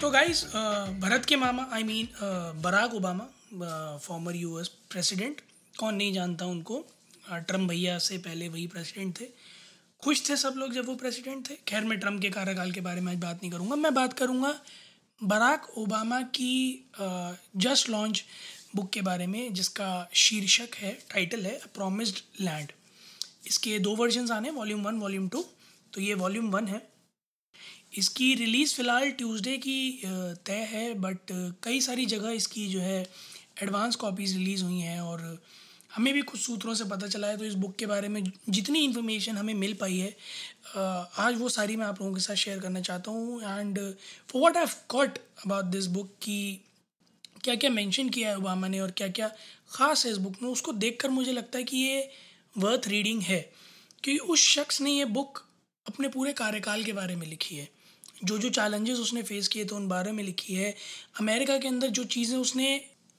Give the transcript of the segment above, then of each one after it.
तो गाइज़ भरत के मामा I mean Barack Obama former US president कौन नहीं जानता उनको ट्रंप भैया से पहले वही प्रेसिडेंट थे। खुश थे सब लोग जब वो प्रेसिडेंट थे। खैर, मैं ट्रंप के कार्यकाल के बारे में आज बात नहीं करूँगा। मैं बात करूँगा बराक ओबामा की जस्ट लॉन्च बुक के बारे में, जिसका शीर्षक है टाइटल है प्रोमिस्ड लैंड इसके दो वर्जन आने वॉल्यूम वन वॉल्यूम टू तो ये वॉल्यूम वन है। इसकी रिलीज़ फ़िलहाल ट्यूसडे की तय है, बट कई सारी जगह इसकी जो है एडवांस कॉपीज़ रिलीज़ हुई हैं और हमें भी कुछ सूत्रों से पता चला है तो इस बुक के बारे में जितनी इन्फॉर्मेशन हमें मिल पाई है आज वो सारी मैं आप लोगों के साथ शेयर करना चाहता हूँ। And, for what have caught about this book की क्या क्या मेंशन किया है ओबामा ने और क्या क्या ख़ास है इस बुक में, उसको देखकर मुझे लगता है कि ये वर्थ रीडिंग है, क्योंकि उस शख्स ने ये बुक अपने पूरे कार्यकाल के बारे में लिखी है। जो जो चैलेंजेस उसने फेस किए थे उन बारे में लिखी है। अमेरिका के अंदर जो चीज़ें उसने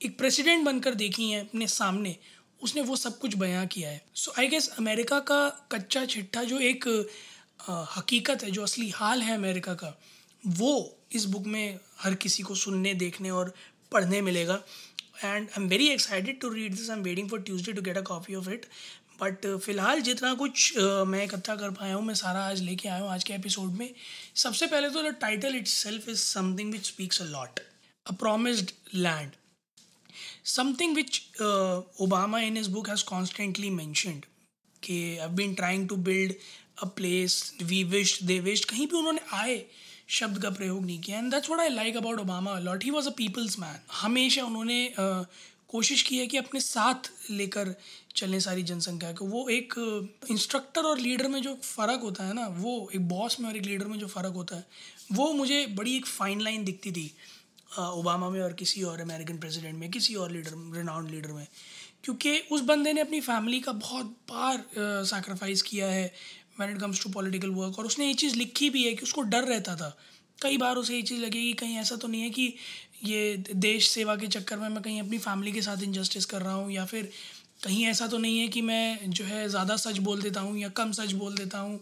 एक प्रेसिडेंट बनकर देखी हैं अपने सामने उसने वो सब कुछ बयां किया है। सो आई गेस अमेरिका का कच्चा छिट्टा जो एक आ, हकीकत है जो असली हाल है अमेरिका का वो इस बुक में हर किसी को सुनने देखने और पढ़ने मिलेगा। And I am very excited to read this I am waiting for Tuesday to get a copy of it but फ़िलहाल जितना कुछ uh, मैं इकट्ठा कर पाया हूँ मैं सारा आज लेके आया हूँ आज के एपिसोड में। सबसे पहले तो the title itself is something which speaks a lot a promised land something which Obama in his book has constantly mentioned कि I been trying to build a place we wish they wish कहीं भी उन्होंने आए शब्द का प्रयोग नहीं किया। And that's what I like about Obama lot he was a people's man हमेशा उन्होंने कोशिश की है कि अपने साथ लेकर चलें सारी जनसंख्या को। वो एक इंस्ट्रक्टर और लीडर में जो फ़र्क होता है ना, वो एक बॉस में और एक लीडर में जो फ़र्क होता है, वो मुझे बड़ी एक फ़ाइन लाइन दिखती थी ओबामा में और किसी और अमेरिकन प्रेसिडेंट में, किसी और लीडर रिनाउंड लीडर में। क्योंकि उस बंदे ने अपनी फैमिली का बहुत बार सेक्रीफाइस किया है when it comes to political work और उसने ये चीज़ लिखी भी है कि उसको डर रहता था। कई बार उसे ये चीज़ लगेगी कहीं ऐसा तो नहीं है कि ये देश सेवा के चक्कर में मैं कहीं अपनी फैमिली के साथ इनजस्टिस कर रहा हूँ, या फिर कहीं ऐसा तो नहीं है कि मैं जो है ज़्यादा सच बोल देता हूँ या कम सच बोल देता हूँ।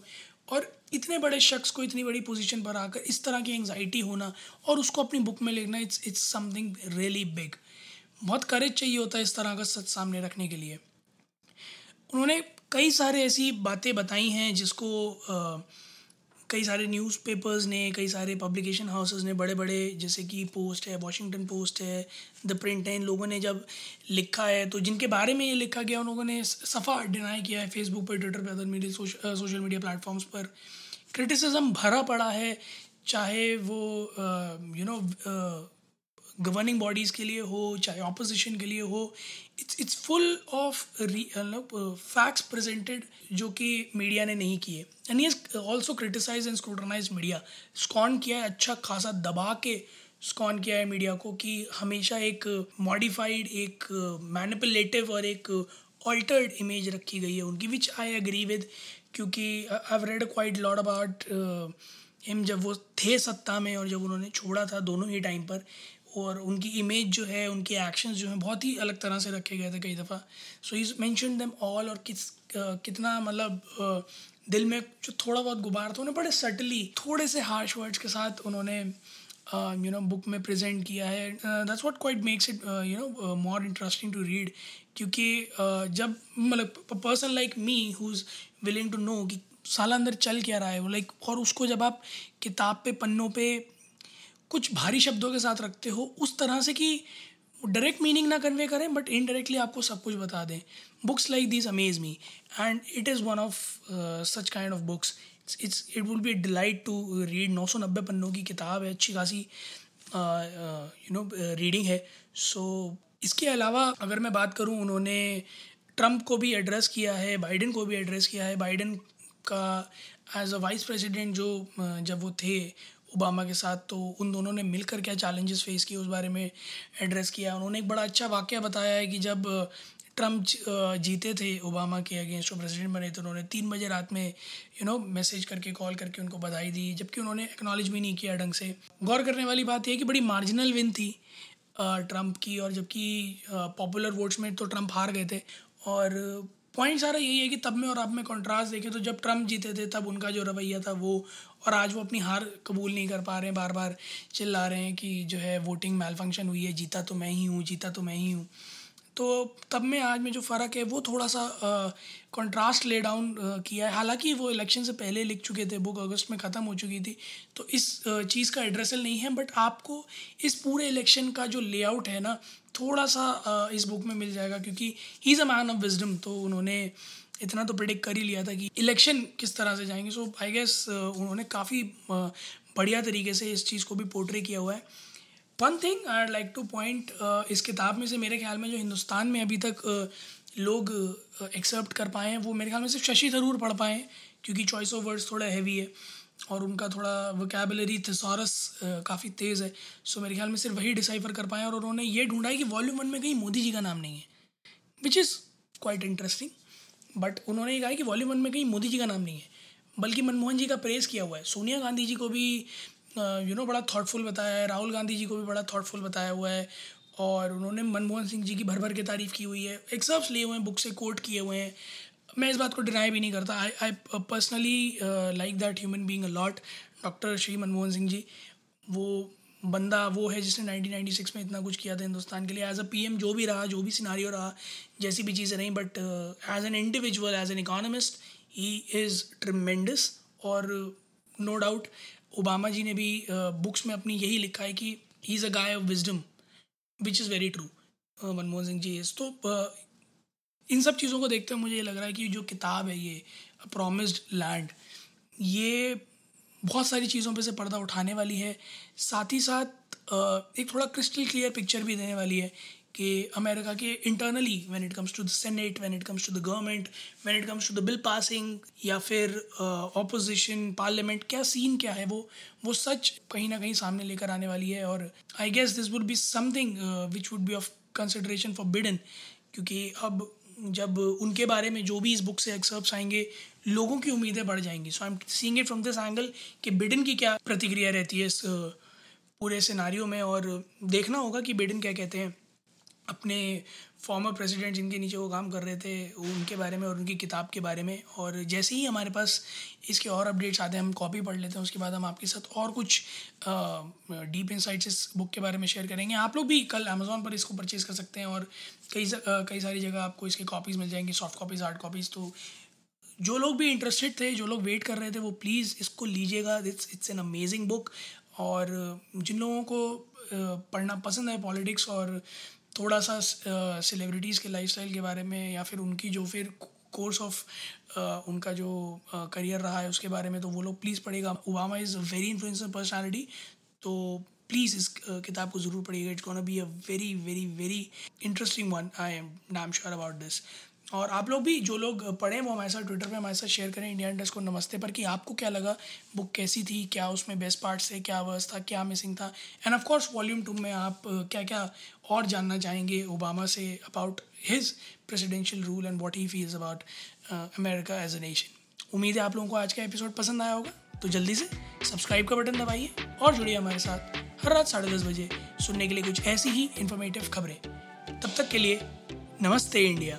और इतने बड़े शख्स को इतनी बड़ी पोजीशन पर आकर इस तरह की एंगजाइटी होना और उसको अपनी बुक में लिखना it's it's something really big बहुत करेज चाहिए होता है इस तरह का सच सामने रखने के लिए। उन्होंने कई सारे ऐसी बातें बताई हैं जिसको कई सारे न्यूज़पेपर्स ने, कई सारे पब्लिकेशन हाउसेस ने बड़े बड़े जैसे कि पोस्ट है वॉशिंगटन पोस्ट है द प्रिंट है, इन लोगों ने जब लिखा है तो जिनके बारे में ये लिखा गया, उन लोगों ने सफ़ा डिनाई किया है फेसबुक पर ट्विटर पर other media social media platforms पर। क्रिटिसिज्म भरा पड़ा है, चाहे वो यू नो गवर्निंग बॉडीज़ के लिए हो, चाहे ऑपोजिशन के लिए हो it's it's full of facts presented जो कि मीडिया ने नहीं किए. एंड ये also criticise and scrutinise media स्कॉन किया है अच्छा खासा दबा के स्कॉन किया है मीडिया को कि हमेशा एक मॉडिफाइड एक मैनिपुलेटिव और एक ऑल्टर्ड इमेज रखी गई है उनकी विच आई एग्री विद क्योंकि I read quite lot about him जब वो थे सत्ता में और जब उन्होंने छोड़ा था दोनों ही टाइम पर और उनकी इमेज जो है उनके एक्शंस जो हैं बहुत ही अलग तरह से रखे गए थे कई दफ़ा। So is mention them all और किस कितना मतलब दिल में जो थोड़ा बहुत गुबार था उन्हें बड़े सटली थोड़े से हार्श वर्ड्स के साथ उन्होंने यू नो बुक में प्रेजेंट किया है। That's what quite makes it you know more interesting to read क्योंकि uh, जब मतलब person like me who is willing to know कि साल अंदर चल क्या रहा है वो लाइक और उसको जब आप किताब पे पन्नों पे कुछ भारी शब्दों के साथ रखते हो उस तरह से कि डायरेक्ट मीनिंग ना कन्वे करें बट इनडायरेक्टली आपको सब कुछ बता दें। Books like this amaze me and it is one of such kind of books it's it will be delight to read नौ सौ नब्बे पन्नों की किताब है अच्छी खासी यू नो रीडिंग है। सो so, इसके अलावा अगर मैं बात करूँ उन्होंने ट्रंप को भी एड्रेस किया है बाइडन को भी एड्रेस किया है। बाइडन का एज अ वाइस प्रेसिडेंट जो जब वो थे ओबामा के साथ तो उन दोनों ने मिलकर क्या चैलेंजेस फेस किए उस बारे में एड्रेस किया। उन्होंने एक बड़ा अच्छा वाक्य बताया है कि जब ट्रंप जीते थे ओबामा के अगेंस्ट वो प्रेसिडेंट बने तो उन्होंने तीन बजे रात में यू नो मैसेज करके कॉल करके उनको बधाई दी, जबकि उन्होंने एक्नॉलेज भी नहीं किया ढंग से। गौर करने वाली बात यह कि बड़ी मार्जिनल विन थी ट्रंप की, और जबकि पॉपुलर वोट्स में तो ट्रंप हार गए थे, और पॉइंट सारा यही है कि तब में और अब में कॉन्ट्रास्ट देखें तो जब ट्रंप जीते थे, तब उनका जो रवैया था वो, और आज वो अपनी हार कबूल नहीं कर पा रहे हैं बार बार चिल्ला रहे हैं कि जो है वोटिंग मेल फ़ंक्शन हुई है, जीता तो मैं ही हूँ, जीता तो मैं ही हूँ। तो तब में आज में जो फ़र्क है, वो थोड़ा सा कंट्रास्ट ले डाउन किया है। हालाँकि वो इलेक्शन से पहले लिख चुके थे बुक अगस्त में ख़त्म हो चुकी थी तो इस चीज़ का एड्रेसल नहीं है बट आपको इस पूरे इलेक्शन का जो लेआउट है ना थोड़ा सा इस बुक में मिल जाएगा, क्योंकि he is a man of wisdom तो उन्होंने इतना तो प्रिडिक्ट कर ही लिया था कि इलेक्शन किस तरह से जाएँगे। सो आई गेस उन्होंने काफ़ी बढ़िया तरीके से इस चीज़ को भी पोर्ट्रे किया हुआ है। One thing I like to point इस किताब में से मेरे ख्याल में जो हिंदुस्तान में अभी तक uh, लोग एक्सेप्ट uh, कर पाए हैं वो मेरे ख्याल में सिर्फ़ शशि थरूर पढ़ पाए हैं क्योंकि चॉइस ऑफ़ वर्ड्स थोड़ा हैवी है और उनका थोड़ा वोकेबलरी थेसॉरस काफ़ी तेज़ है। सो मेरे ख्याल में सिर्फ़ वही डिसाइफर कर पाए और उन्होंने ये ढूंढा है कि वॉल्यूम वन में कहीं मोदी जी का नाम नहीं है which is quite interesting but उन्होंने ये कहा कि वॉल्यूम वन में कहीं मोदी जी का नाम नहीं है बल्कि मनमोहन जी का प्रेस किया हुआ है। सोनिया गांधी जी को भी यू नो बड़ा थाटफुल बताया है। राहुल गांधी जी को भी बड़ा थाटफुल बताया हुआ है। और उन्होंने मनमोहन सिंह जी की भर भर के तारीफ़ की हुई है। एग्ज़ाम्स लिए हुए हैं बुक से कोट किए हुए हैं। मैं इस बात को डिनाई भी नहीं करता। I I personally like that human being a lot doctor Shri Manmohan Singh ji. वो बंदा वो है जिसने 1996 में इतना कुछ किया था हिंदुस्तान के लिए। एज अ पीएम जो भी रहा, जो भी सिनारियो रहा, जैसी भी चीज़ें रहीं but as an individual as an economist he is tremendous और नो डाउट ओबामा जी ने भी बुक्स में अपनी यही लिखा है कि he is a guy of wisdom which is very true Manmohan Singh ji. Is तो इन सब चीज़ों को देखते हुए मुझे ये लग रहा है कि जो किताब है ये प्रोमिस्ड लैंड ये बहुत सारी चीज़ों पे से पर्दा उठाने वाली है। साथ ही साथ एक थोड़ा क्रिस्टल क्लियर पिक्चर भी देने वाली है कि अमेरिका के internally when it comes to the senate when it comes to the government when it comes to the bill passing या फिर ऑपोजिशन पार्लियामेंट क्या सीन क्या है वो वो सच कहीं ना कहीं सामने लेकर आने वाली है और I guess this would be something which would be of consideration for Biden क्योंकि अब जब उनके बारे में जो भी इस बुक से एक्सर्प्स आएँगे लोगों की उम्मीदें बढ़ जाएँगी। So I am seeing it from this angle कि बिडन की क्या प्रतिक्रिया रहती है इस uh, पूरे सिनारियों में और देखना होगा कि बिडन क्या कहते हैं। अपने फॉर्मर प्रेसिडेंट जिनके नीचे वो काम कर रहे थे उनके बारे में और उनकी किताब के बारे में। और जैसे ही हमारे पास इसके और अपडेट्स आते हैं, हम कॉपी पढ़ लेते हैं, उसके बाद हम आपके साथ और कुछ डीप इंसाइट्स इस बुक के बारे में शेयर करेंगे। आप लोग भी कल अमेज़ोन पर इसको परचेज़ कर सकते हैं और कई कई सारी जगह आपको इसके कॉपीज़ मिल जाएँगी सॉफ्ट कॉपीज़ हार्ड कॉपीज़ तो जो लोग भी इंटरेस्टेड थे, जो लोग वेट कर रहे थे, वो प्लीज़ इसको लीजिएगा। It's it's an amazing book और जिन लोगों को पढ़ना पसंद है पॉलिटिक्स और थोड़ा सा सेलिब्रिटीज़ के लाइफस्टाइल के बारे में या फिर उनकी जो फिर कोर्स ऑफ़ उनका जो करियर रहा है उसके बारे में तो वो लोग प्लीज़ पढ़ेगा Obama is a very influencer personality तो प्लीज़ इस किताब को ज़रूर पढ़िएगा। It's gonna be a very very very interesting one I am नाम श्योर अबाउट दिस और आप लोग भी जो लोग पढ़ें, वो हमारे साथ ट्विटर पे, हमारे साथ शेयर करें इंडिया इंडस्ट को नमस्ते पर कि आपको क्या लगा बुक कैसी थी, क्या उसमें बेस्ट पार्ट्स थे, क्या वर्स था, क्या मिसिंग था? And of course volume two में आप क्या क्या और जानना चाहेंगे ओबामा से about his presidential rule and what he feels about America as a nation उम्मीद है आप लोगों को आज का एपिसोड पसंद आया होगा। तो जल्दी से सब्सक्राइब का बटन दबाइए और जुड़िए हमारे साथ हर रात साढ़े दस बजे सुनने के लिए कुछ ऐसी ही इन्फॉर्मेटिव खबरें। तब तक के लिए नमस्ते इंडिया